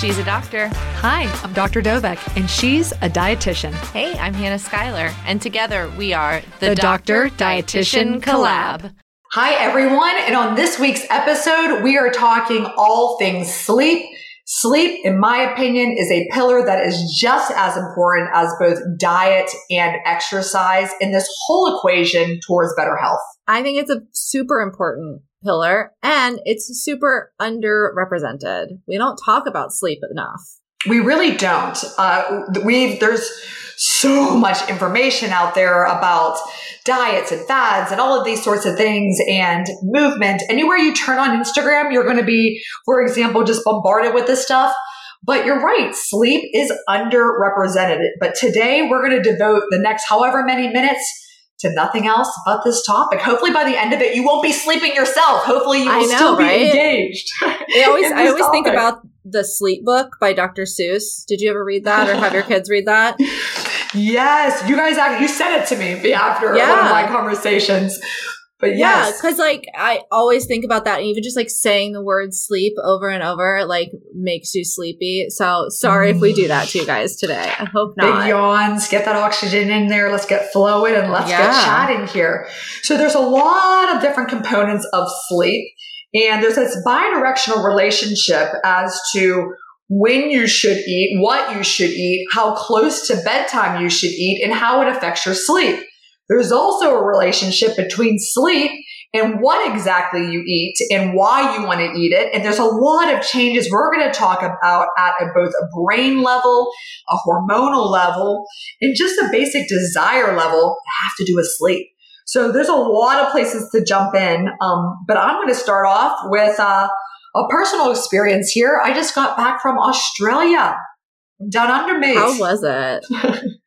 She's a doctor. Hi, I'm Dr. Dovek, and she's a dietitian. Hey, I'm Hannah Schuyler, and together we are the, the Doctor Dietitian Collab. Hi, everyone, and on this week's episode, we are talking all things sleep. Sleep, in my opinion, is a pillar that is just as important as both diet and exercise in this whole equation towards better health. I think it's a super important pillar and it's super underrepresented. We don't talk about sleep enough. We really don't. Uh, we there's so much information out there about diets and fads and all of these sorts of things and movement. Anywhere you turn on Instagram, you're going to be, for example, just bombarded with this stuff. But you're right, sleep is underrepresented. But today we're going to devote the next however many minutes to nothing else but this topic. Hopefully, by the end of it, you won't be sleeping yourself. Hopefully, you will know, still be right? engaged. I always, I always think about the Sleep Book by Dr. Seuss. Did you ever read that, or have your kids read that? yes, you guys. You sent it to me after yeah. one of my conversations. But yes. yeah, because like I always think about that, and even just like saying the word sleep over and over like makes you sleepy. So sorry if we do that to you mm. guys today. I hope not. Big yawns, get that oxygen in there. Let's get flowing and let's yeah. get chatting here. So there's a lot of different components of sleep, and there's this bi-directional relationship as to when you should eat, what you should eat, how close to bedtime you should eat, and how it affects your sleep. There's also a relationship between sleep and what exactly you eat and why you want to eat it. And there's a lot of changes we're going to talk about at both a brain level, a hormonal level, and just a basic desire level have to do with sleep. So there's a lot of places to jump in. Um, but I'm going to start off with uh, a personal experience here. I just got back from Australia down under me. How was it?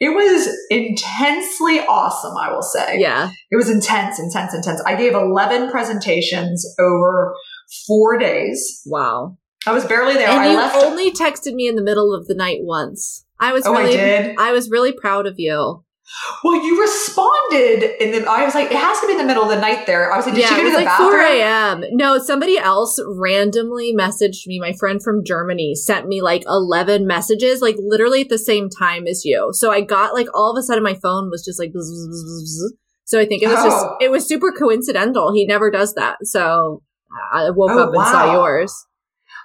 it was intensely awesome, I will say. Yeah. It was intense, intense, intense. I gave 11 presentations over four days. Wow. I was barely there. And I you left- only texted me in the middle of the night once. I was oh, really, I did? I was really proud of you. Well, you responded in the. I was like, it has to be in the middle of the night. There, I was like, did yeah, you go to the like bathroom? Four a.m. No, somebody else randomly messaged me. My friend from Germany sent me like eleven messages, like literally at the same time as you. So I got like all of a sudden my phone was just like. Bzz, bzz, bzz, so I think it was oh. just it was super coincidental. He never does that. So I woke oh, up and saw yours.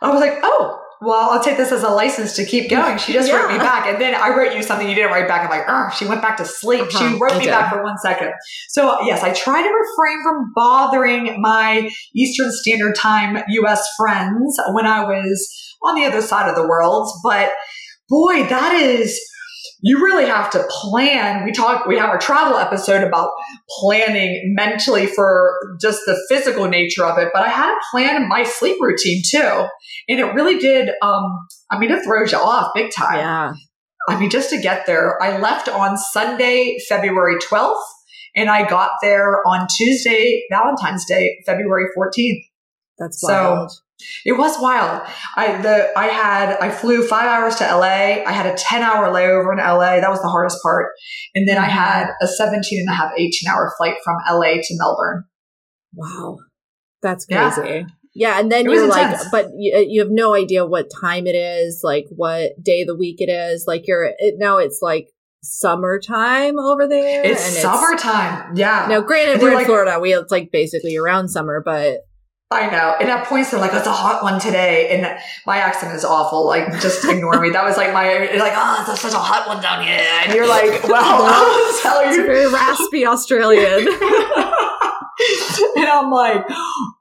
I was like, oh, well, I'll take this as a license to keep going. She just yeah. wrote me back. And then I wrote you something you didn't write back. I'm like, she went back to sleep. Uh-huh. She wrote me back for one second. So yes, I try to refrain from bothering my Eastern Standard Time US friends when I was on the other side of the world. But boy, that is you really have to plan. We talk, we have our travel episode about planning mentally for just the physical nature of it, but I had to plan my sleep routine too. And it really did, um, I mean, it throws you off big time. Yeah. I mean, just to get there, I left on Sunday, February 12th, and I got there on Tuesday, Valentine's Day, February 14th. That's wild. So it was wild. I the I had I flew five hours to LA. I had a 10 hour layover in LA. That was the hardest part. And then I had a 17 and a half, 18 hour flight from LA to Melbourne. Wow. That's crazy. Yeah. Yeah, and then you're like, but you, uh, you, have no idea what time it is, like what day of the week it is. Like you're it, now, it's like summertime over there. It's summertime. It's, yeah. Now, granted, we're in like, Florida. We it's like basically around summer, but I know. And at points they're like, it's a hot one today. And my accent is awful. Like, just ignore me. That was like my, like, oh, it's such a hot one down here. And you're like, well, I'll tell you. very raspy Australian. and I'm like,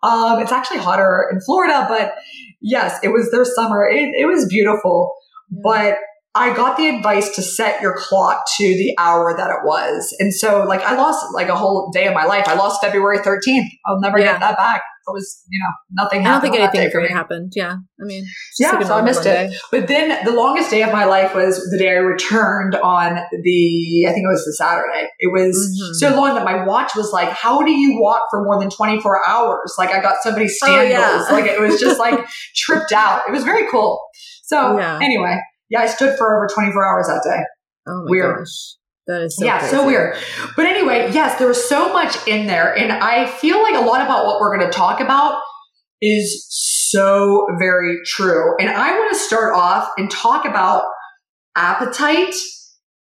um, it's actually hotter in Florida, but yes, it was their summer. It, it was beautiful. But I got the advice to set your clock to the hour that it was. And so like I lost like a whole day of my life. I lost February 13th. I'll never yeah. get that back was, you know, nothing happened. I don't think anything great happened. Yeah. I mean, yeah, so I missed it. But then the longest day of my life was the day I returned on the, I think it was the Saturday. It was mm-hmm. so long that my watch was like, how do you walk for more than 24 hours? Like I got so many standals. Oh, yeah. like it was just like tripped out. It was very cool. So yeah. anyway, yeah, I stood for over 24 hours that day. Oh my Weird. gosh. That is so yeah, crazy. so weird. But anyway, yes, there was so much in there, and I feel like a lot about what we're going to talk about is so very true. And I want to start off and talk about appetite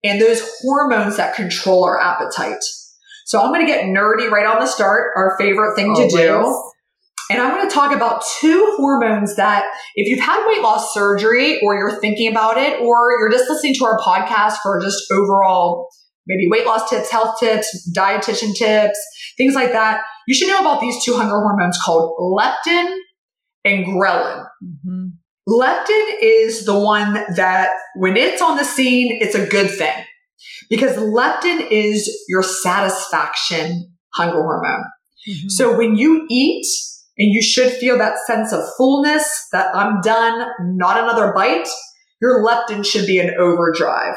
and those hormones that control our appetite. So I'm going to get nerdy right on the start, our favorite thing Always. to do. And I'm going to talk about two hormones that if you've had weight loss surgery or you're thinking about it, or you're just listening to our podcast for just overall maybe weight loss tips, health tips, dietitian tips, things like that, you should know about these two hunger hormones called leptin and ghrelin. Mm-hmm. Leptin is the one that when it's on the scene, it's a good thing because leptin is your satisfaction hunger hormone. Mm-hmm. So when you eat, and you should feel that sense of fullness that I'm done, not another bite. Your leptin should be in overdrive.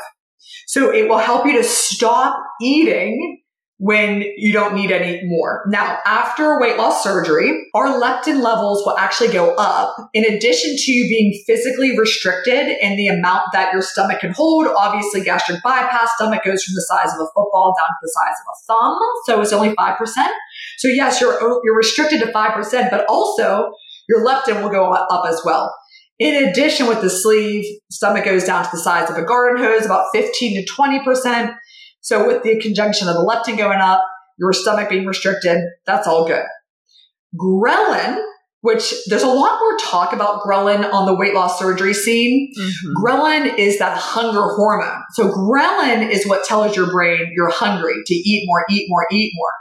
So it will help you to stop eating when you don't need any more. Now, after weight loss surgery, our leptin levels will actually go up in addition to you being physically restricted in the amount that your stomach can hold. Obviously, gastric bypass stomach goes from the size of a football down to the size of a thumb. So it's only 5%. So yes, you're, oh, you're restricted to 5%, but also your leptin will go up as well. In addition, with the sleeve, stomach goes down to the size of a garden hose, about 15 to 20%. So with the conjunction of the leptin going up, your stomach being restricted, that's all good. Ghrelin, which there's a lot more talk about ghrelin on the weight loss surgery scene. Mm-hmm. Ghrelin is that hunger hormone. So ghrelin is what tells your brain you're hungry to eat more, eat more, eat more.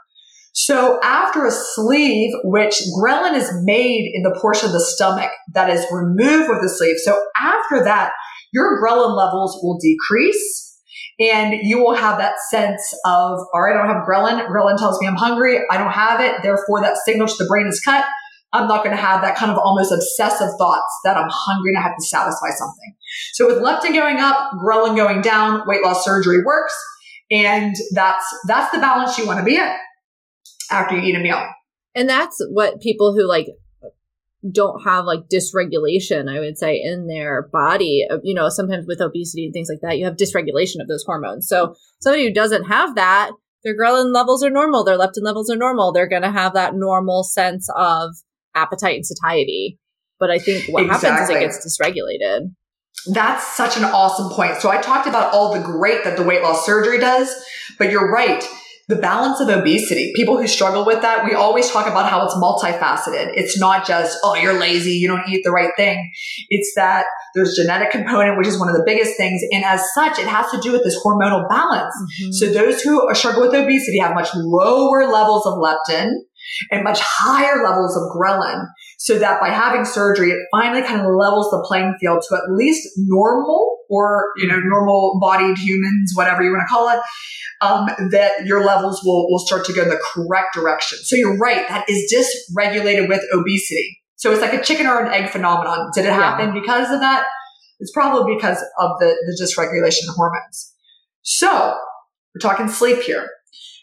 So after a sleeve, which ghrelin is made in the portion of the stomach that is removed with the sleeve. So after that, your ghrelin levels will decrease and you will have that sense of, all right, I don't have ghrelin. Ghrelin tells me I'm hungry. I don't have it. Therefore, that signal to the brain is cut. I'm not going to have that kind of almost obsessive thoughts that I'm hungry and I have to satisfy something. So with leptin going up, ghrelin going down, weight loss surgery works. And that's, that's the balance you want to be in after you eat a meal. And that's what people who like don't have like dysregulation, I would say, in their body. Uh, you know, sometimes with obesity and things like that, you have dysregulation of those hormones. So somebody who doesn't have that, their ghrelin levels are normal, their leptin levels are normal. They're going to have that normal sense of appetite and satiety. But I think what exactly. happens is it gets dysregulated. That's such an awesome point. So I talked about all the great that the weight loss surgery does, but you're right the balance of obesity. People who struggle with that, we always talk about how it's multifaceted. It's not just, oh, you're lazy, you don't eat the right thing. It's that there's genetic component, which is one of the biggest things. And as such, it has to do with this hormonal balance. Mm-hmm. So those who struggle with obesity have much lower levels of leptin and much higher levels of ghrelin so that by having surgery, it finally kind of levels the playing field to at least normal or, you know, normal bodied humans, whatever you want to call it, um, that your levels will, will start to go in the correct direction. So you're right. That is dysregulated with obesity. So it's like a chicken or an egg phenomenon. Did it happen yeah. because of that? It's probably because of the, the dysregulation of hormones. So we're talking sleep here.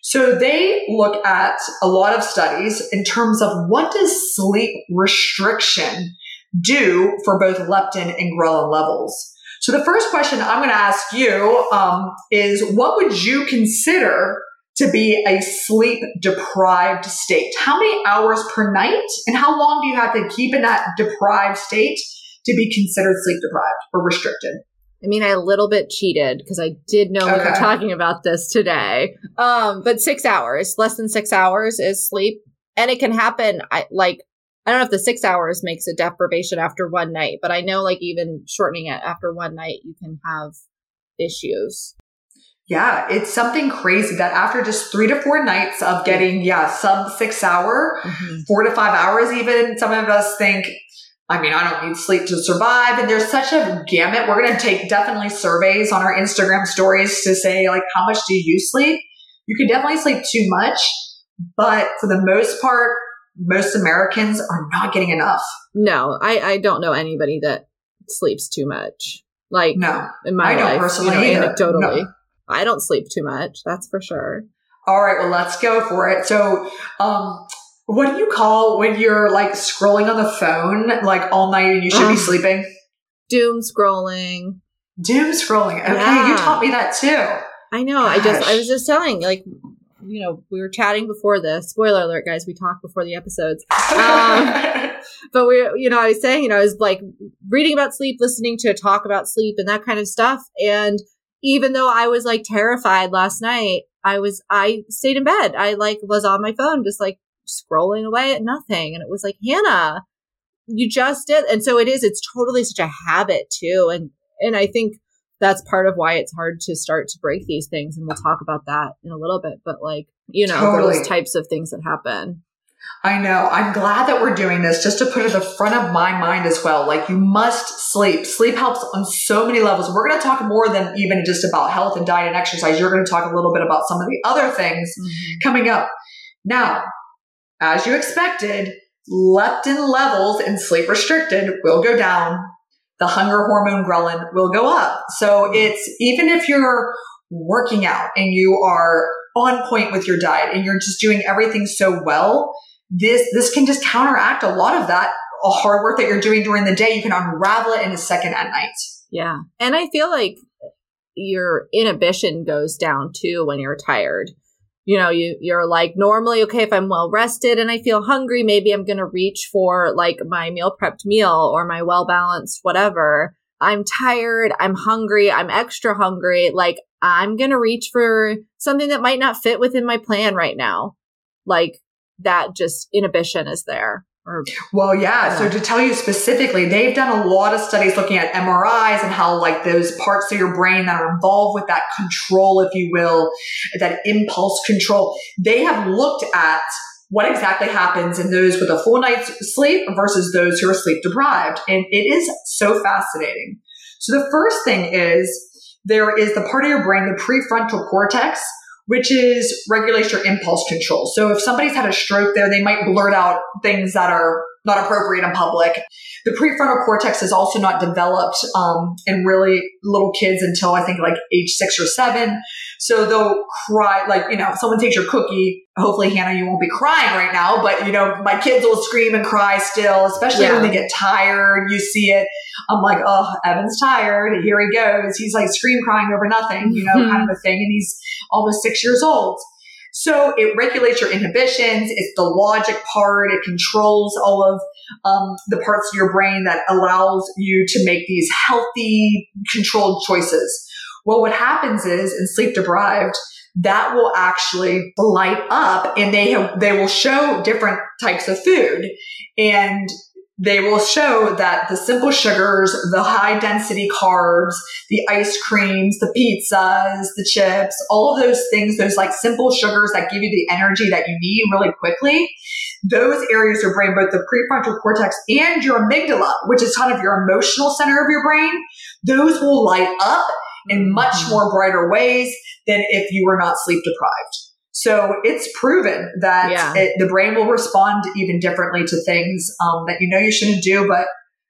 So they look at a lot of studies in terms of what does sleep restriction do for both leptin and ghrelin levels. So the first question I'm going to ask you um, is, what would you consider to be a sleep deprived state? How many hours per night, and how long do you have to keep in that deprived state to be considered sleep deprived or restricted? I mean, I a little bit cheated because I did know okay. we were talking about this today. Um, but six hours, less than six hours is sleep. And it can happen. I like, I don't know if the six hours makes a deprivation after one night, but I know like even shortening it after one night, you can have issues. Yeah, it's something crazy that after just three to four nights of getting, yeah, sub six hour, mm-hmm. four to five hours, even some of us think I mean, I don't need sleep to survive. And there's such a gamut. We're going to take definitely surveys on our Instagram stories to say, like, how much do you sleep? You can definitely sleep too much, but for the most part, most Americans are not getting enough. No, I, I don't know anybody that sleeps too much. Like, no, in my I life, personally you know, anecdotally, no. I don't sleep too much. That's for sure. All right, well, let's go for it. So, um, what do you call when you're like scrolling on the phone like all night and you should be sleeping? Doom scrolling. Doom scrolling. Okay, yeah. you taught me that too. I know. Gosh. I just I was just telling like you know we were chatting before this. Spoiler alert, guys. We talked before the episodes. Um, but we, you know, I was saying, you know, I was like reading about sleep, listening to talk about sleep and that kind of stuff. And even though I was like terrified last night, I was, I stayed in bed. I like was on my phone, just like scrolling away at nothing. And it was like, Hannah, you just did. And so it is, it's totally such a habit too. And, and I think that's part of why it's hard to start to break these things. And we'll talk about that in a little bit. But like, you know, totally. those types of things that happen. I know. I'm glad that we're doing this just to put it at the front of my mind as well. Like you must sleep. Sleep helps on so many levels. We're going to talk more than even just about health and diet and exercise. You're going to talk a little bit about some of the other things mm-hmm. coming up. Now, as you expected, leptin levels in sleep restricted will go down. The hunger hormone ghrelin will go up. So it's even if you're working out and you are on point with your diet and you're just doing everything so well, this this can just counteract a lot of that uh, hard work that you're doing during the day. You can unravel it in a second at night. Yeah. And I feel like your inhibition goes down too when you're tired. You know, you you're like normally okay if I'm well rested and I feel hungry, maybe I'm going to reach for like my meal prepped meal or my well balanced whatever. I'm tired, I'm hungry, I'm extra hungry, like I'm going to reach for something that might not fit within my plan right now. Like that just inhibition is there. Or, well, yeah. So to tell you specifically, they've done a lot of studies looking at MRIs and how like those parts of your brain that are involved with that control, if you will, that impulse control, they have looked at what exactly happens in those with a full night's sleep versus those who are sleep deprived. And it is so fascinating. So the first thing is there is the part of your brain, the prefrontal cortex, which is regulates your impulse control. So if somebody's had a stroke there, they might blurt out things that are not appropriate in public. The prefrontal cortex is also not developed um, in really little kids until I think like age six or seven. So they'll cry, like, you know, if someone takes your cookie, hopefully, Hannah, you won't be crying right now, but, you know, my kids will scream and cry still, especially yeah. when they get tired. You see it. I'm like, oh, Evan's tired. Here he goes. He's like scream crying over nothing, you know, mm-hmm. kind of a thing. And he's almost six years old. So it regulates your inhibitions. It's the logic part. It controls all of um, the parts of your brain that allows you to make these healthy, controlled choices. Well, what happens is in sleep deprived, that will actually light up and they have, they will show different types of food. And they will show that the simple sugars, the high density carbs, the ice creams, the pizzas, the chips, all of those things, those like simple sugars that give you the energy that you need really quickly, those areas of your brain, both the prefrontal cortex and your amygdala, which is kind of your emotional center of your brain, those will light up in much mm-hmm. more brighter ways than if you were not sleep deprived. So it's proven that yeah. it, the brain will respond even differently to things um, that you know you shouldn't do. But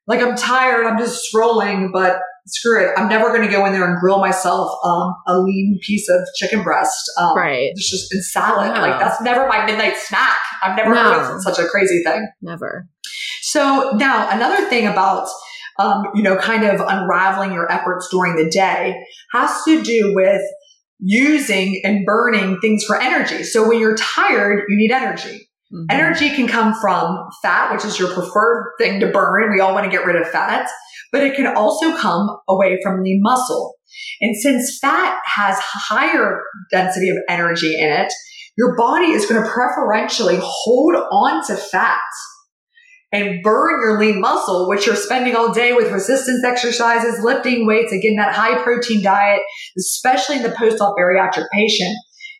like I'm tired, I'm just scrolling, but screw it. I'm never going to go in there and grill myself um, a lean piece of chicken breast. Um, right. It's just in salad. No. Like that's never my midnight snack. I've never no. heard of such a crazy thing. Never. So now another thing about um, you know, kind of unraveling your efforts during the day has to do with using and burning things for energy. So when you're tired, you need energy. Mm-hmm. Energy can come from fat, which is your preferred thing to burn. We all want to get rid of fat, but it can also come away from lean muscle. And since fat has higher density of energy in it, your body is going to preferentially hold on to fat and burn your lean muscle, which you're spending all day with resistance exercises, lifting weights, again, that high protein diet, especially in the post-op bariatric patient,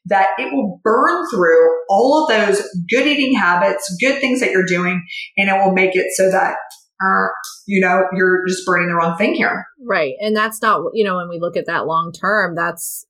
that it will burn through all of those good eating habits, good things that you're doing, and it will make it so that uh, you know, you're just burning the wrong thing here. Right. And that's not, you know, when we look at that long term, that's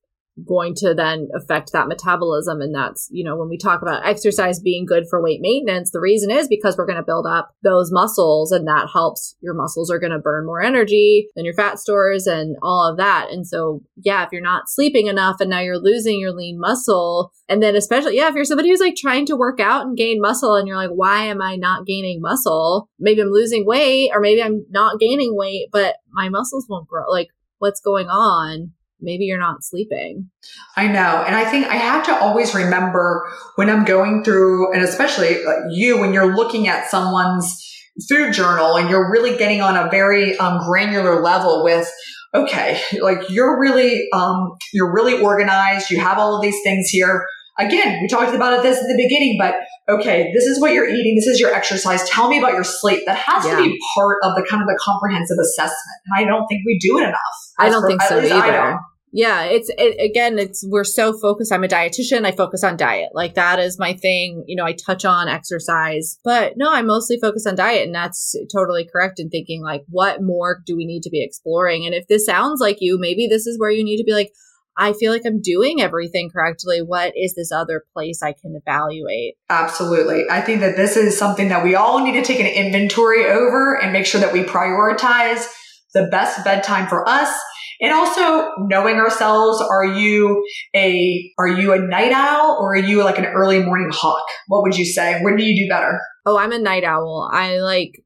going to then affect that metabolism. And that's, you know, when we talk about exercise being good for weight maintenance, the reason is because we're going to build up those muscles and that helps your muscles are going to burn more energy than your fat stores and all of that. And so, yeah, if you're not sleeping enough and now you're losing your lean muscle, and then especially, yeah, if you're somebody who's like trying to work out and gain muscle and you're like, why am I not gaining muscle? Maybe I'm losing weight or maybe I'm not gaining weight, but my muscles won't grow. Like, what's going on? Maybe you're not sleeping. I know. And I think I have to always remember when I'm going through, and especially you, when you're looking at someone's food journal and you're really getting on a very um, granular level with okay like you're really um, you're really organized you have all of these things here again we talked about this in the beginning but okay this is what you're eating this is your exercise tell me about your sleep that has yeah. to be part of the kind of the comprehensive assessment and i don't think we do it enough i don't for, think so either yeah, it's it, again, it's we're so focused. I'm a dietitian. I focus on diet. Like that is my thing. You know, I touch on exercise, but no, I mostly focus on diet, and that's totally correct in thinking like, what more do we need to be exploring? And if this sounds like you, maybe this is where you need to be like, I feel like I'm doing everything correctly. What is this other place I can evaluate? Absolutely. I think that this is something that we all need to take an inventory over and make sure that we prioritize the best bedtime for us and also knowing ourselves are you a are you a night owl or are you like an early morning hawk what would you say when do you do better oh i'm a night owl i like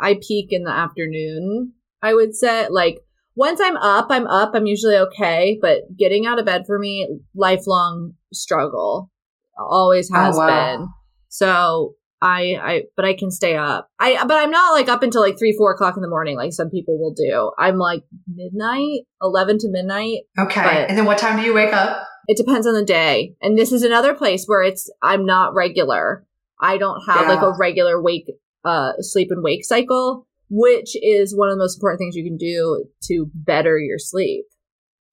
i peak in the afternoon i would say like once i'm up i'm up i'm usually okay but getting out of bed for me lifelong struggle always has oh, wow. been so I, I, but I can stay up. I, but I'm not like up until like three, four o'clock in the morning, like some people will do. I'm like midnight, 11 to midnight. Okay. And then what time do you wake up? It depends on the day. And this is another place where it's, I'm not regular. I don't have yeah. like a regular wake, uh, sleep and wake cycle, which is one of the most important things you can do to better your sleep.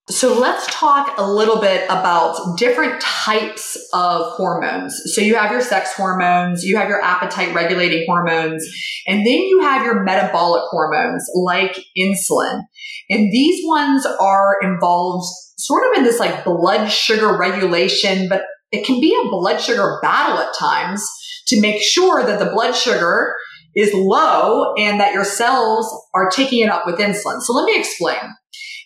So let's talk a little bit about different types of hormones. So you have your sex hormones, you have your appetite regulating hormones, and then you have your metabolic hormones like insulin. And these ones are involved sort of in this like blood sugar regulation, but it can be a blood sugar battle at times to make sure that the blood sugar is low and that your cells are taking it up with insulin. So let me explain.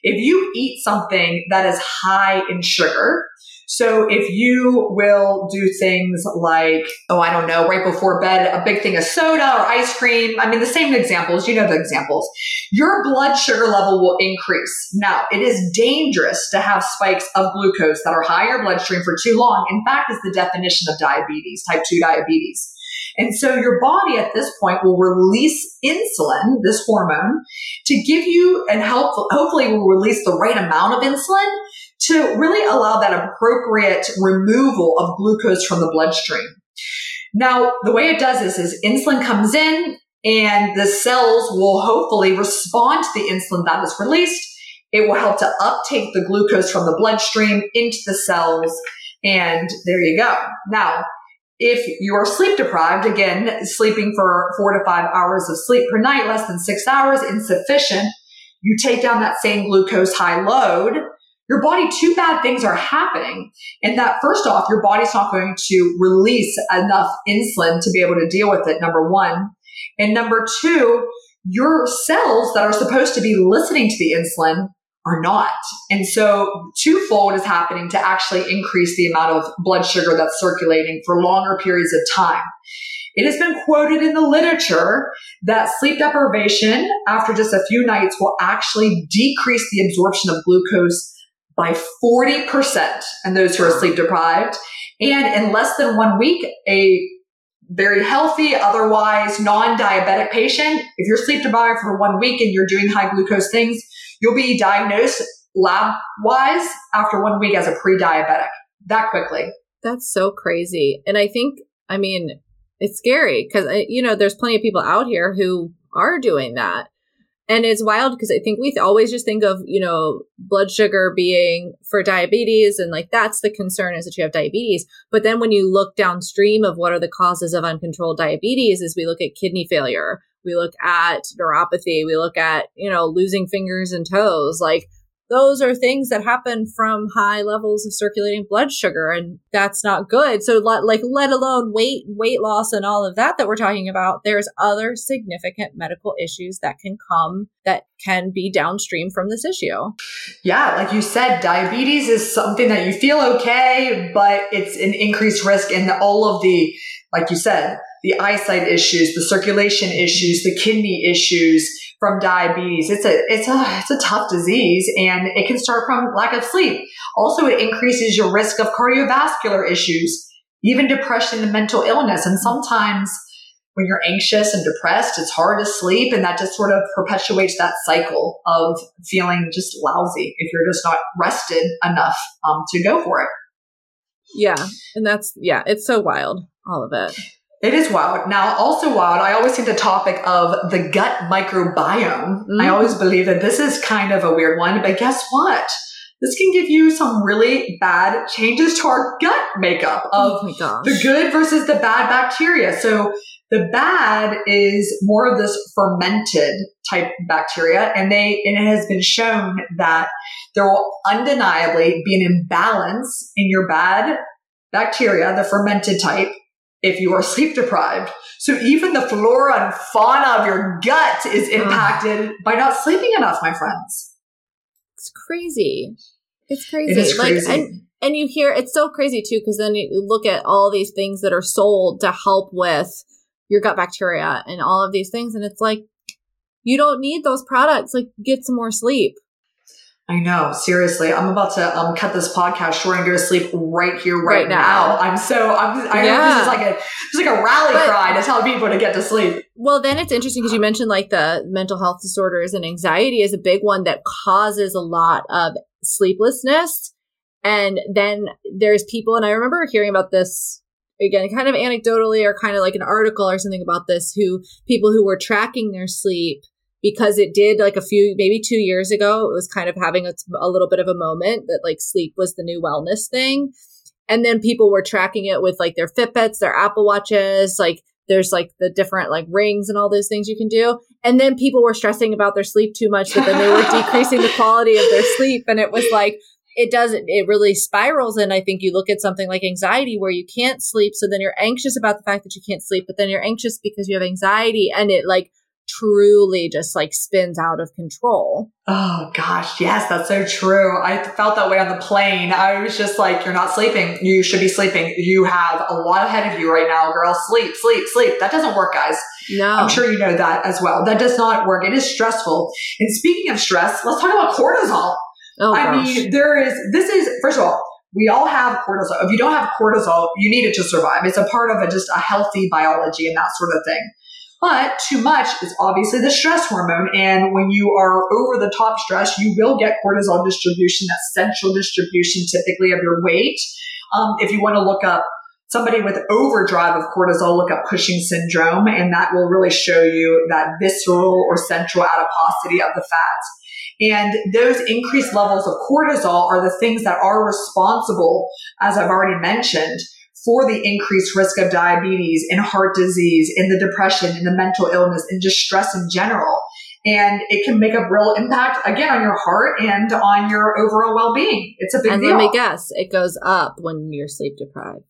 If you eat something that is high in sugar, so if you will do things like, oh, I don't know, right before bed, a big thing of soda or ice cream. I mean, the same examples, you know the examples. Your blood sugar level will increase. Now, it is dangerous to have spikes of glucose that are high in your bloodstream for too long. In fact, is the definition of diabetes, type 2 diabetes. And so your body at this point will release insulin, this hormone, to give you and help, hopefully will release the right amount of insulin to really allow that appropriate removal of glucose from the bloodstream. Now, the way it does this is insulin comes in and the cells will hopefully respond to the insulin that is released. It will help to uptake the glucose from the bloodstream into the cells. And there you go. Now, if you are sleep deprived, again, sleeping for four to five hours of sleep per night, less than six hours, insufficient, you take down that same glucose high load, your body, two bad things are happening. And that first off, your body's not going to release enough insulin to be able to deal with it, number one. And number two, your cells that are supposed to be listening to the insulin are not. And so twofold is happening to actually increase the amount of blood sugar that's circulating for longer periods of time. It has been quoted in the literature that sleep deprivation after just a few nights will actually decrease the absorption of glucose by 40% in those who are sleep deprived. And in less than one week, a very healthy, otherwise non-diabetic patient, if you're sleep deprived for one week and you're doing high glucose things, you'll be diagnosed lab wise after one week as a pre-diabetic that quickly. That's so crazy. And I think, I mean, it's scary because, you know, there's plenty of people out here who are doing that. And it's wild because I think we always just think of, you know, blood sugar being for diabetes and like that's the concern is that you have diabetes. But then when you look downstream of what are the causes of uncontrolled diabetes is we look at kidney failure, we look at neuropathy, we look at, you know, losing fingers and toes. Like those are things that happen from high levels of circulating blood sugar and that's not good. So like let alone weight weight loss and all of that that we're talking about there's other significant medical issues that can come that can be downstream from this issue. Yeah like you said diabetes is something that you feel okay but it's an increased risk in all of the like you said the eyesight issues the circulation issues the kidney issues from diabetes. It's a, it's a, it's a tough disease and it can start from lack of sleep. Also, it increases your risk of cardiovascular issues, even depression and mental illness. And sometimes when you're anxious and depressed, it's hard to sleep. And that just sort of perpetuates that cycle of feeling just lousy if you're just not rested enough um, to go for it. Yeah. And that's, yeah, it's so wild, all of it. It is wild. Now, also wild, I always see the topic of the gut microbiome. Mm. I always believe that this is kind of a weird one, but guess what? This can give you some really bad changes to our gut makeup of oh the good versus the bad bacteria. So the bad is more of this fermented type bacteria, and they and it has been shown that there will undeniably be an imbalance in your bad bacteria, the fermented type, if you are sleep deprived. So even the flora and fauna of your gut is impacted by not sleeping enough, my friends. It's crazy. It's crazy. It is crazy. Like, and, and you hear it's so crazy too, because then you look at all these things that are sold to help with your gut bacteria and all of these things, and it's like you don't need those products. Like, get some more sleep. I know. Seriously, I'm about to um, cut this podcast short and go to sleep right here, right, right now. now. I'm so. I'm. I yeah. this is like a. It's like a rally but, cry to tell people to get to sleep. Well, then it's interesting because you mentioned like the mental health disorders and anxiety is a big one that causes a lot of sleeplessness. And then there's people, and I remember hearing about this again, kind of anecdotally or kind of like an article or something about this, who people who were tracking their sleep because it did like a few, maybe two years ago, it was kind of having a, a little bit of a moment that like sleep was the new wellness thing. And then people were tracking it with like their Fitbits, their Apple Watches, like there's like the different like rings and all those things you can do. And then people were stressing about their sleep too much, but then they were decreasing the quality of their sleep. And it was like, it doesn't, it really spirals. And I think you look at something like anxiety where you can't sleep. So then you're anxious about the fact that you can't sleep, but then you're anxious because you have anxiety and it like truly just like spins out of control. Oh gosh, yes, that's so true. I felt that way on the plane. I was just like, you're not sleeping. You should be sleeping. You have a lot ahead of you right now, girl. Sleep, sleep, sleep. That doesn't work, guys. No. I'm sure you know that as well. That does not work. It is stressful. And speaking of stress, let's talk about cortisol. Oh, I gosh. mean, there is, this is, first of all, we all have cortisol. If you don't have cortisol, you need it to survive. It's a part of a, just a healthy biology and that sort of thing. But too much is obviously the stress hormone. And when you are over the top stress, you will get cortisol distribution, that central distribution typically of your weight. Um, if you want to look up somebody with overdrive of cortisol, look up Cushing syndrome, and that will really show you that visceral or central adiposity of the fat. And those increased levels of cortisol are the things that are responsible, as I've already mentioned, for the increased risk of diabetes and heart disease and the depression and the mental illness and just stress in general. And it can make a real impact again on your heart and on your overall well being. It's a big and deal. let me guess, it goes up when you're sleep deprived.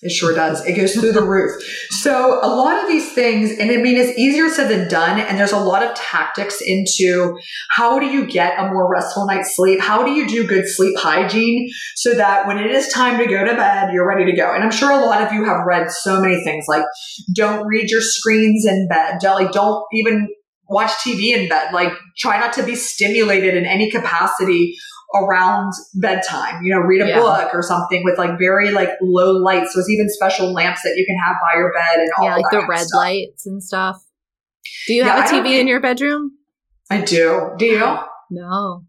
It sure does. It goes through the roof. So a lot of these things, and I mean, it's easier said than done. And there's a lot of tactics into how do you get a more restful night's sleep? How do you do good sleep hygiene so that when it is time to go to bed, you're ready to go? And I'm sure a lot of you have read so many things like don't read your screens in bed. Like don't even watch TV in bed. Like try not to be stimulated in any capacity around bedtime, you know, read a yeah. book or something with like very like low lights. So there's even special lamps that you can have by your bed and all Yeah, like the red lights and stuff. Do you yeah, have a TV in your bedroom? I do. Do you? No.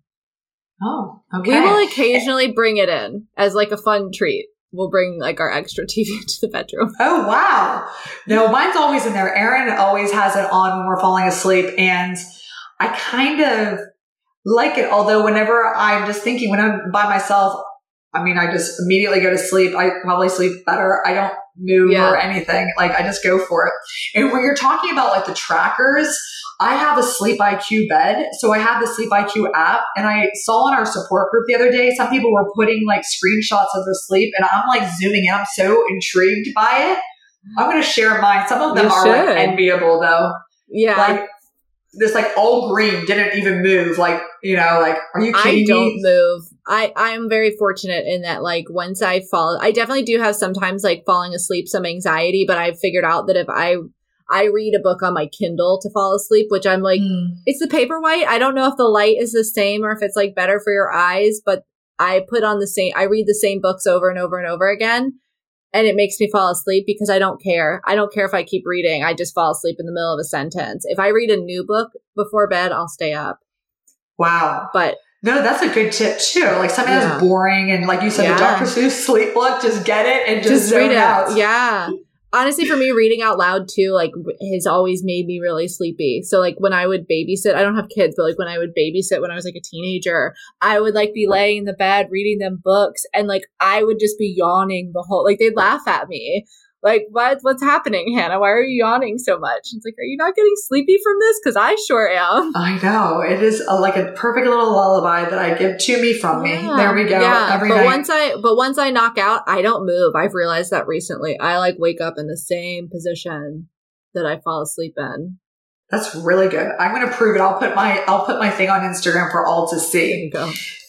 Oh, okay. We will occasionally bring it in as like a fun treat. We'll bring like our extra TV into the bedroom. Oh wow! No, mine's always in there. Erin always has it on when we're falling asleep, and I kind of like it. Although whenever I'm just thinking when I'm by myself, I mean, I just immediately go to sleep. I probably sleep better. I don't move yeah. or anything. Like I just go for it. And when you're talking about like the trackers, I have a sleep IQ bed. So I have the sleep IQ app and I saw in our support group the other day, some people were putting like screenshots of their sleep and I'm like zooming in. I'm so intrigued by it. I'm going to share mine. Some of them you are should. like enviable though. Yeah. Like this like all green didn't even move. Like, you know, like, are you kidding I don't move. I, I am very fortunate in that like once I fall, I definitely do have sometimes like falling asleep, some anxiety, but I've figured out that if I, I read a book on my Kindle to fall asleep, which I'm like, mm. it's the Paperwhite. I don't know if the light is the same or if it's like better for your eyes, but I put on the same, I read the same books over and over and over again. and it makes me fall asleep because I don't care. I don't care if I keep reading. I just fall asleep in the middle of a sentence. If I read a new book before bed, I'll stay up. Wow. But no, that's a good tip too. Like something Yeah. that's boring and like you said, Yeah. the Dr. Seuss sleep book, just get it and just, just read it. out. Yeah. Honestly, for me, reading out loud too, like has always made me really sleepy. So like when I would babysit, I don't have kids, but like when I would babysit when I was like a teenager, I would like be laying in the bed reading them books and like I would just be yawning the whole like they'd laugh at me. Like, what what's happening, Hannah? Why are you yawning so much? It's like, are you not getting sleepy from this? Because I sure am. I know. It is a, like a perfect little lullaby that I give to me from me. Yeah. There we go. Yeah, Every but night. once I but once I knock out, I don't move. I've realized that recently. I like wake up in the same position that I fall asleep in. That's really good. I'm going to prove it. I'll put my I'll put my thing on Instagram for all to see.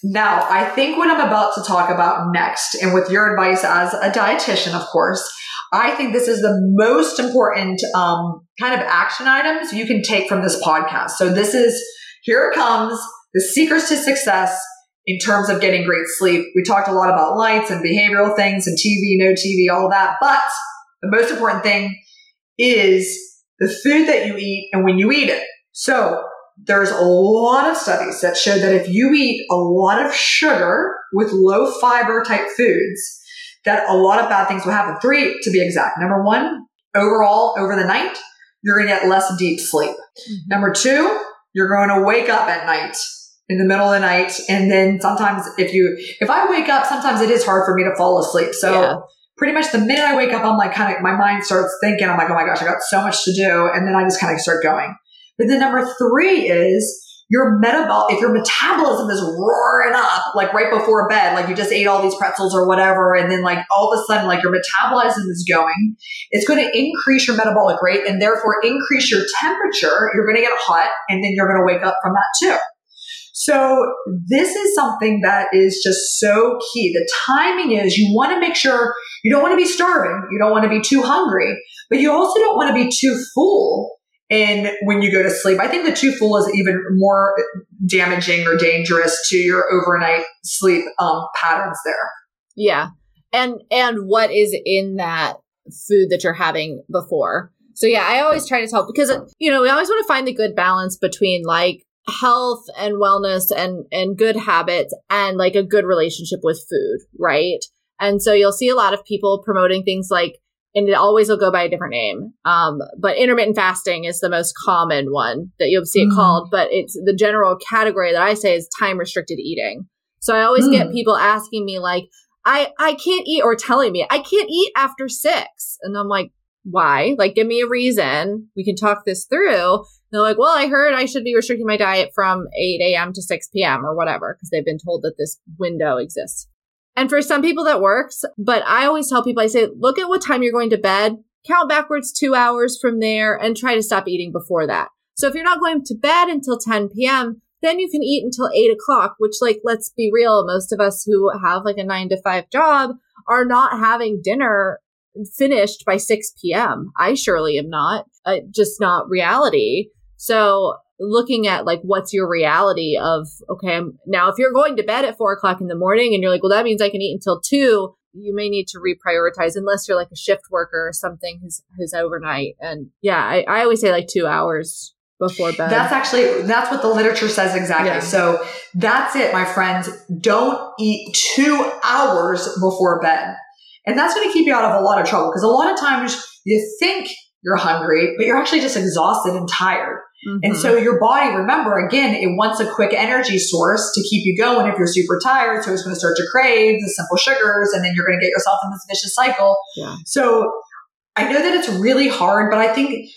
Now, I think what I'm about to talk about next, and with your advice as a dietitian, of course, I think this is the most important um, kind of action items you can take from this podcast. So this is here it comes the secrets to success in terms of getting great sleep. We talked a lot about lights and behavioral things and TV, no TV, all that. But the most important thing is the food that you eat and when you eat it. So there's a lot of studies that show that if you eat a lot of sugar with low fiber type foods, that a lot of bad things will happen. Three to be exact. Number one, overall over the night, you're going to get less deep sleep. Mm-hmm. Number two, you're going to wake up at night in the middle of the night. And then sometimes if you, if I wake up, sometimes it is hard for me to fall asleep. So Yeah. pretty much the minute I wake up, I'm like kind of, my mind starts thinking, I'm like, oh my gosh, I got so much to do. And then I just kind of start going. But then number three is your metabol, if your metabolism is roaring up, like right before bed, like you just ate all these pretzels or whatever. And then like all of a sudden, like your metabolism is going, it's going to increase your metabolic rate and therefore increase your temperature. You're going to get hot and then you're going to wake up from that too. So this is something that is just so key. The timing is you want to make sure you don't want to be starving. You don't want to be too hungry, but you also don't want to be too full. And when you go to sleep, I think the too full is even more damaging or dangerous to your overnight sleep um, patterns there. Yeah. And and what is in that food that you're having before. So yeah, I always try to tell because you know, we always want to find the good balance between like health and wellness and and good habits and like a good relationship with food, right? And so you'll see a lot of people promoting things like and it always will go by a different name. Um, but intermittent fasting is the most common one that you'll see it Mm. called, but it's the general category that I say is time restricted eating. So I always get Mm. people asking me like, I, I can't eat or telling me I can't eat after six. And I'm like, why? Like, give me a reason. We can talk this through. And they're like, well, I heard I should be restricting my diet from 8 a.m. to 6 p.m. or whatever, because they've been told that this window exists. And for some people that works, but I always tell people, I say, look at what time you're going to bed, count backwards two hours from there and try to stop eating before that. So if you're not going to bed until 10 p.m., then you can eat until eight o'clock, which like, let's be real. Most of us who have like a nine to five job are not having dinner finished by 6 p.m. I surely am not, uh, just not reality. So looking at like, what's your reality of, okay, I'm, now if you're going to bed at four o'clock in the morning and you're like, well, that means I can eat until two, you may need to reprioritize unless you're like a shift worker or something who's, who's overnight. And yeah, I, I always say like two hours before bed. That's actually that's what the literature says exactly. Yeah. So that's it, my friends. Don't eat two hours before bed. And that's going to keep you out of a lot of trouble because a lot of times you think you're hungry, but you're actually just exhausted and tired. And Mhm. so your body, remember, again, it wants a quick energy source to keep you going if you're super tired. So it's going to start to crave the simple sugars and then you're going to get yourself in this vicious cycle. Yeah. So I know that it's really hard, but I think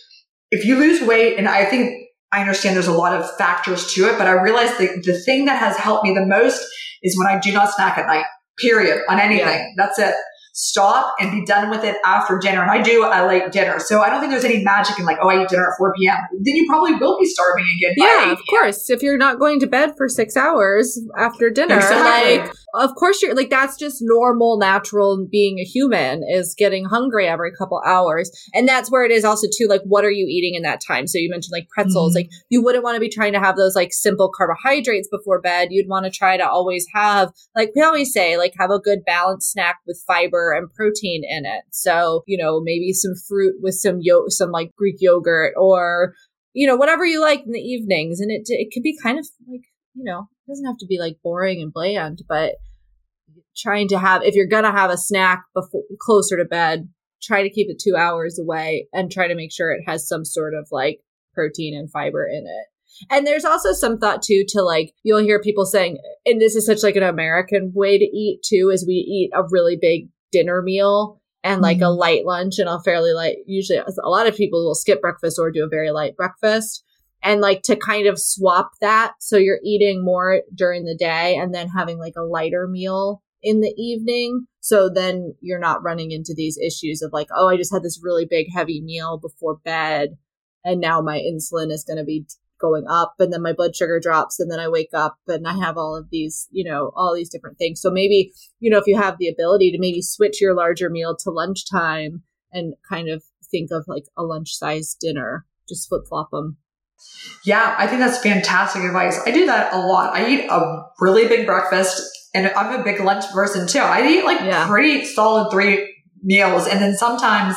if you lose weight, and I think I understand there's a lot of factors to it, but I realize the, the thing that has helped me the most is when I do not snack at night, period, on anything. Yeah. That's it. Stop and be done with it after dinner. And I do a late dinner. So I don't think there's any magic in like, oh, I eat dinner at 4 p.m. Then you probably will be starving again. by Yeah, 8 of course. If you're not going to bed for six hours after dinner, Exactly. like of course you're like that's just normal natural being a human is getting hungry every couple hours. And that's where it is also too like what are you eating in that time? So you mentioned like pretzels. Mm-hmm. like you wouldn't want to be trying to have those like simple carbohydrates before bed. You'd want to try to always have like we always say like have a good balanced snack with fiber and protein in it. So you know maybe some fruit with some yo some like greek yogurt or you know whatever you like in the evenings. And it it could be kind of like you know, it doesn't have to be like boring and bland, but trying to have, if you're going to have a snack before closer to bed, try to keep it two hours away and try to make sure it has some sort of like protein and fiber in it. And there's also some thought too to like you'll hear people saying, and this is such like an American way to eat too, is we eat a really big dinner meal and like mm-hmm. a light lunch and a fairly light. Usually, a lot of people will skip breakfast or do a very light breakfast and like to kind of swap that so you're eating more during the day and then having like a lighter meal in the evening so then you're not running into these issues of like oh i just had this really big heavy meal before bed and now my insulin is going to be going up and then my blood sugar drops and then i wake up and i have all of these you know all these different things. So maybe you know if you have the ability to maybe switch your larger meal to lunchtime and kind of think of like a lunch size dinner just flip flop them yeah, I think that's fantastic advice. I do that a lot. I eat a really big breakfast and I'm a big lunch person too. I eat like yeah. pretty solid three meals. And then sometimes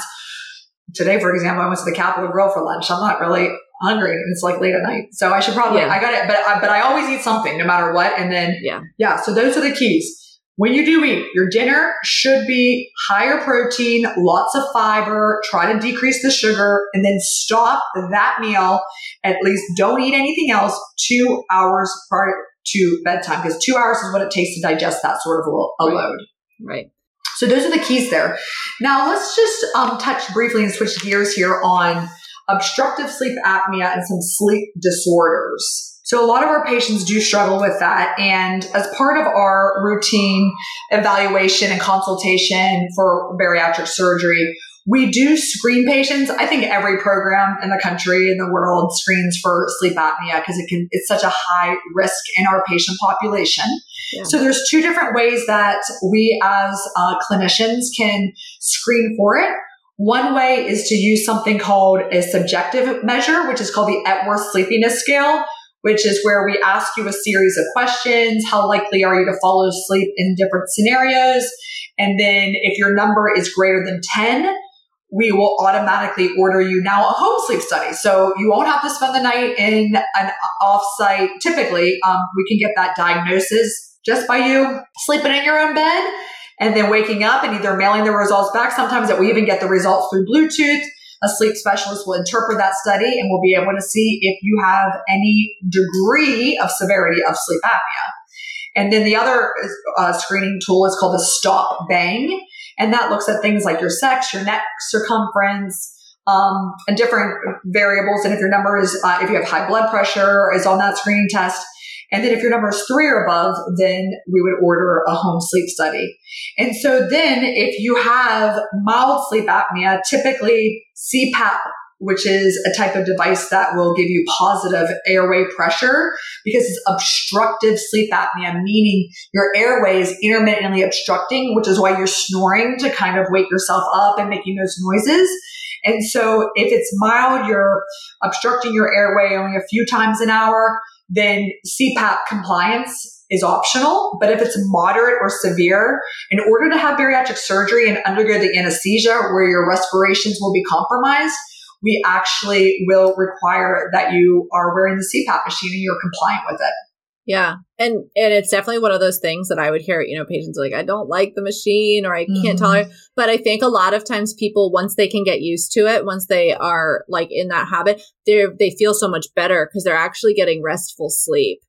today, for example, I went to the Capital Grille for lunch. I'm not really hungry and it's like late at night. So I should probably, yeah. I got it, but I, but I always eat something no matter what. And then, yeah, yeah. So those are the keys. When you do eat, your dinner should be higher protein, lots of fiber, try to decrease the sugar, and then stop that meal. At least don't eat anything else two hours prior to bedtime because two hours is what it takes to digest that sort of a load. Right. So those are the keys there. Now let's just um, touch briefly and switch gears here on obstructive sleep apnea and some sleep disorders. So a lot of our patients do struggle with that. And as part of our routine evaluation and consultation for bariatric surgery, we do screen patients. I think every program in the country, in the world, screens for sleep apnea because it can, it's such a high risk in our patient population. Yeah. So there's two different ways that we as uh, clinicians can screen for it. One way is to use something called a subjective measure, which is called the Epworth Sleepiness Scale, which is where we ask you a series of questions. How likely are you to fall asleep in different scenarios? And then if your number is greater than 10, we will automatically order you now a home sleep study. So you won't have to spend the night in an offsite. Typically, um, we can get that diagnosis just by you sleeping in your own bed and then waking up and either mailing the results back. Sometimes that we even get the results through Bluetooth a sleep specialist will interpret that study and we'll be able to see if you have any degree of severity of sleep apnea. And then the other uh, screening tool is called the STOP-BANG. And that looks at things like your sex, your neck circumference, um, and different variables. And if your number is, uh, if you have high blood pressure, is on that screening test. And then if your number is three or above, then we would order a home sleep study. And so then if you have mild sleep apnea, typically CPAP which is a type of device that will give you positive airway pressure because it's obstructive sleep apnea, meaning your airway is intermittently obstructing, which is why you're snoring to kind of wake yourself up and making those noises. And so if it's mild, you're obstructing your airway only a few times an hour then CPAP compliance is optional. But if it's moderate or severe, in order to have bariatric surgery and undergo the anesthesia where your respirations will be compromised, we actually will require that you are wearing the CPAP machine and you're compliant with it. Yeah. And and it's definitely one of those things that I would hear, you know, patients like, I don't like the machine or I can't mm-hmm. tolerate. But I think a lot of times people, once they can get used to it, once they are like in that habit, they they feel so much better because they're actually getting restful sleep.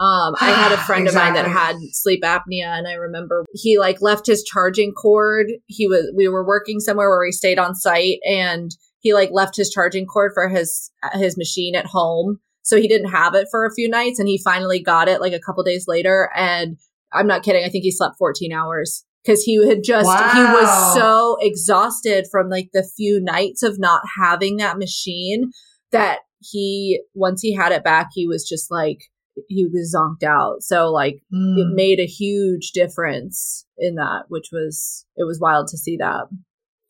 Um, I had a friend exactly. of mine that had sleep apnea and I remember he like left his charging cord. He was, we were working somewhere where we stayed on site and he like left his charging cord for his, his machine at home so he didn't have it for a few nights and he finally got it like a couple days later. And I'm not kidding. I think he slept 14 hours because he had just, wow. he was so exhausted from like the few nights of not having that machine that he, once he had it back, he was just like, he was zonked out. So like Mm. it made a huge difference in that, which was it was wild to see that.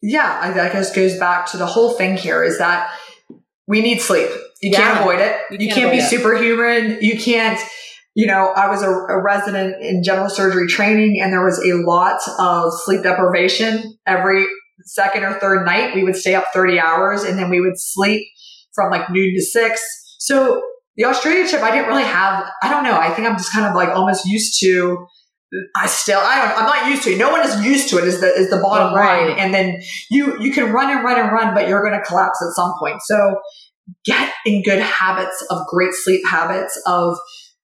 yeah, I, that just goes back to the whole thing here is that we need sleep. You can't avoid it. You You, can't can't, be it. superhuman. You can't, you know, I was a, a resident in general surgery training and there was a lot of sleep deprivation every second or third night. We would stay up 30 hours and then we would sleep from like noon to six. So the Australia trip, I didn't really have, I don't know. I think I'm just kind of like almost used to I still, I don't, I'm not used to it. No one is used to it. Is the is the bottom Right. line. And then you you can run and run and run, but you're going to collapse at some point. So get in good habits of great sleep habits of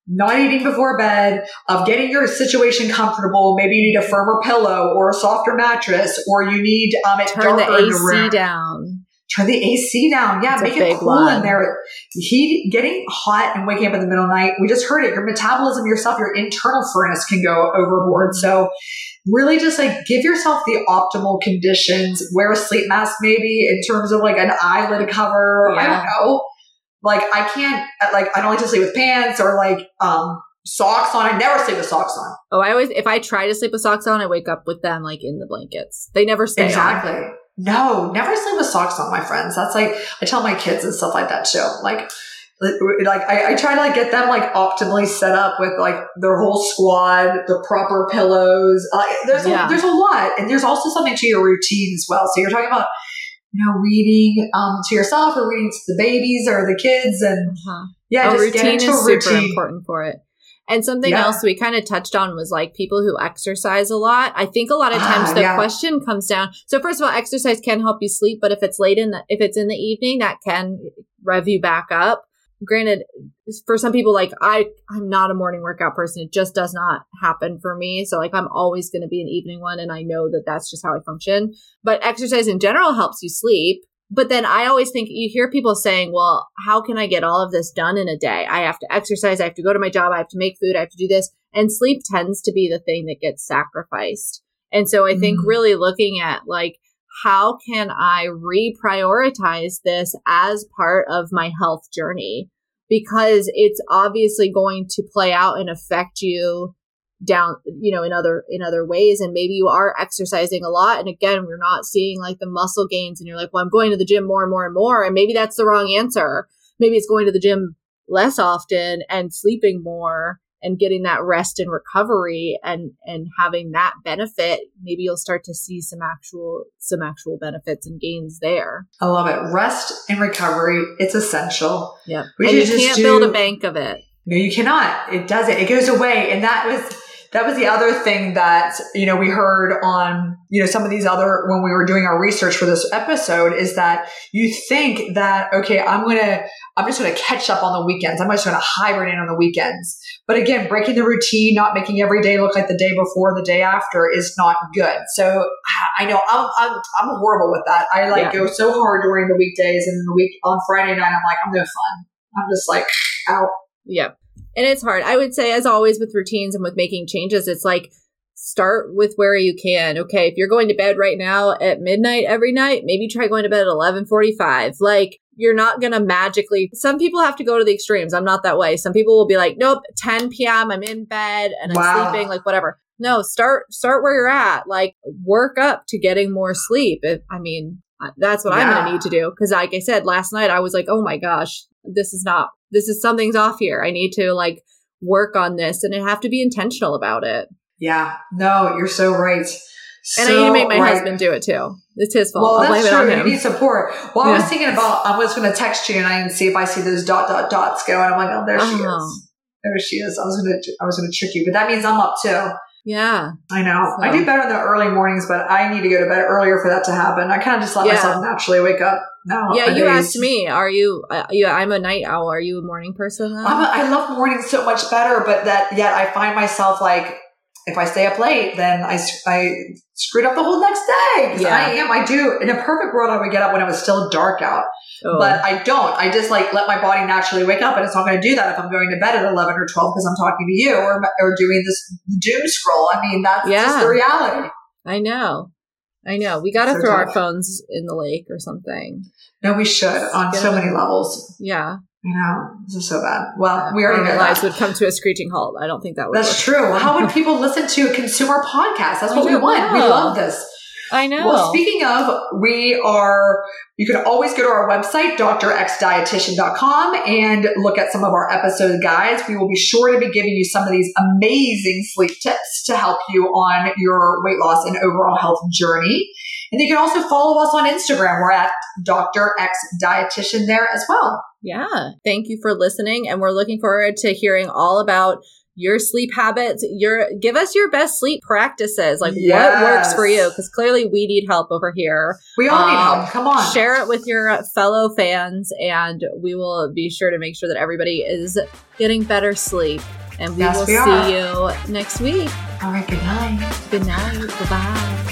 not eating before bed, of getting your situation comfortable. Maybe you need a firmer pillow or a softer mattress, or you need um, it Turn the darker in the AC room. down. Turn the AC down. Yeah, It's make it cool one. in there. Heat, getting hot and waking up in the middle of the night. We just heard it. Your metabolism, yourself, your internal furnace can go overboard. So really just like give yourself the optimal conditions. Wear a sleep mask maybe in terms of like an eyelid cover. I don't know. Like I can't, like I don't like to sleep with pants or like, um, socks on. I never sleep with socks on. Oh, I always if I try to sleep with socks on, I wake up with them like in the blankets. They never stay on. No, never sleep with socks on, my friends. That's like I tell my kids and stuff like that too. Like, like I, I try to like get them like optimally set up with like their whole squad, the proper pillows. Like, there's Yeah. a, there's a lot, and there's also something to your routine as well. So you're talking about you know reading um to yourself or reading to the babies or the kids, and Uh-huh. yeah, a just get routine into is a super important for it. And something Yeah. else we kind of touched on was like people who exercise a lot. I think a lot of times Ah, the yeah. question comes down. So first of all, exercise can help you sleep, but if it's late in the, if it's in the evening, that can rev you back up. Granted, for some people, like I, I'm not a morning workout person. It just does not happen for me. So like I'm always going to be an evening one, and I know that that's just how I function. But exercise in general helps you sleep. But then I always think you hear people saying, well, how can I get all of this done in a day? I have to exercise. I have to go to my job. I have to make food. I have to do this. And sleep tends to be the thing that gets sacrificed. And so I think Mm. really looking at like, how can I reprioritize this as part of my health journey? Because it's obviously going to play out and affect you down you know in other in other ways and maybe you are exercising a lot and again we're not seeing like the muscle gains and you're like well i'm going to the gym more and more and more and maybe that's the wrong answer maybe it's going to the gym less often and sleeping more and getting that rest and recovery and and having that benefit maybe you'll start to see some actual some actual benefits and gains there I love it. Rest and recovery, it's essential. yeah We and you just can't build a bank of it No, you cannot. It doesn't. It goes away. And that was that was the other thing that, you know, we heard on, you know, some of these other when we were doing our research for this episode is that you think that, okay, I'm gonna I'm just gonna catch up on the weekends. I'm just gonna hibernate on the weekends. But again, breaking the routine, not making every day look like the day before, the day after is not good. So I know I'm I'm I'm horrible with that. I like Yeah. go so hard during the weekdays and the week on Friday night I'm like, I'm no fun. I'm just like out. Yep. And it's hard. I would say, as always, with routines and with making changes, it's like start with where you can. Okay, if you're going to bed right now at midnight every night, maybe try going to bed at eleven forty-five. Like you're not gonna magically. Some people have to go to the extremes. I'm not that way. Some people will be like, nope, 10 p.m. I'm in bed and I'm Wow. sleeping, like whatever. No, start start where you're at. Like work up to getting more sleep. If, I mean, that's what I'm gonna need to do. Because, like I said last night, I was like, oh my gosh, this is not this is something's off here. I need to like work on this and I have to be intentional about it. Yeah, no, you're so right. And I need to make my right. husband do it too. It's his fault. Well, I'll blame that's it on true. You him. need support. Well, I was thinking about. I was going to text you and I and see if I see those dot dot dots go, and I'm like, oh, there she Oh. is. There she is. I was going to. I was going to trick you, but that means I'm up too. Yeah. I know. So- I do better in the early mornings, but I need to go to bed earlier for that to happen. I kind of just let Yeah. myself naturally wake up now. Yeah, you asked me, are you, uh, yeah, I'm a night owl. Are you a morning person a, I love mornings so much better, but that yet I find myself like if I stay up late, then I, I screwed up the whole next day. Yeah. I am. I do. In a perfect world, I would get up when it was still dark out, Oh. but I don't. I just like let my body naturally wake up, and it's not going to do that if I'm going to bed at 11 or 12 because I'm talking to you or or doing this doom scroll. I mean, that's just Yeah. the reality. I know. I know. We got to So throw our phones in the lake or something. No, we should on so many levels. Yeah. You know, this is so bad. Well, we already Our lives would come to a screeching halt. I don't think that would. That's work. true. How would people listen to a consumer podcast? That's what we want. We love this. I know. Well, speaking of, we are, you can always go to our website, drxdietitian.com, and look at some of our episode guides. We will be sure to be giving you some of these amazing sleep tips to help you on your weight loss and overall health journey. And you can also follow us on Instagram. We're at Dr. X Dietitian there as well. Yeah. Thank you for listening. And we're looking forward to hearing all about your sleep habits. Your give us your best sleep practices. Like what works for you? Because clearly we need help over here. We all need Um, help. Come on. Share it with your fellow fans, and we will be sure to make sure that everybody is getting better sleep. And we Yes, will we see you next week. All right. Good night. Good night. Bye bye.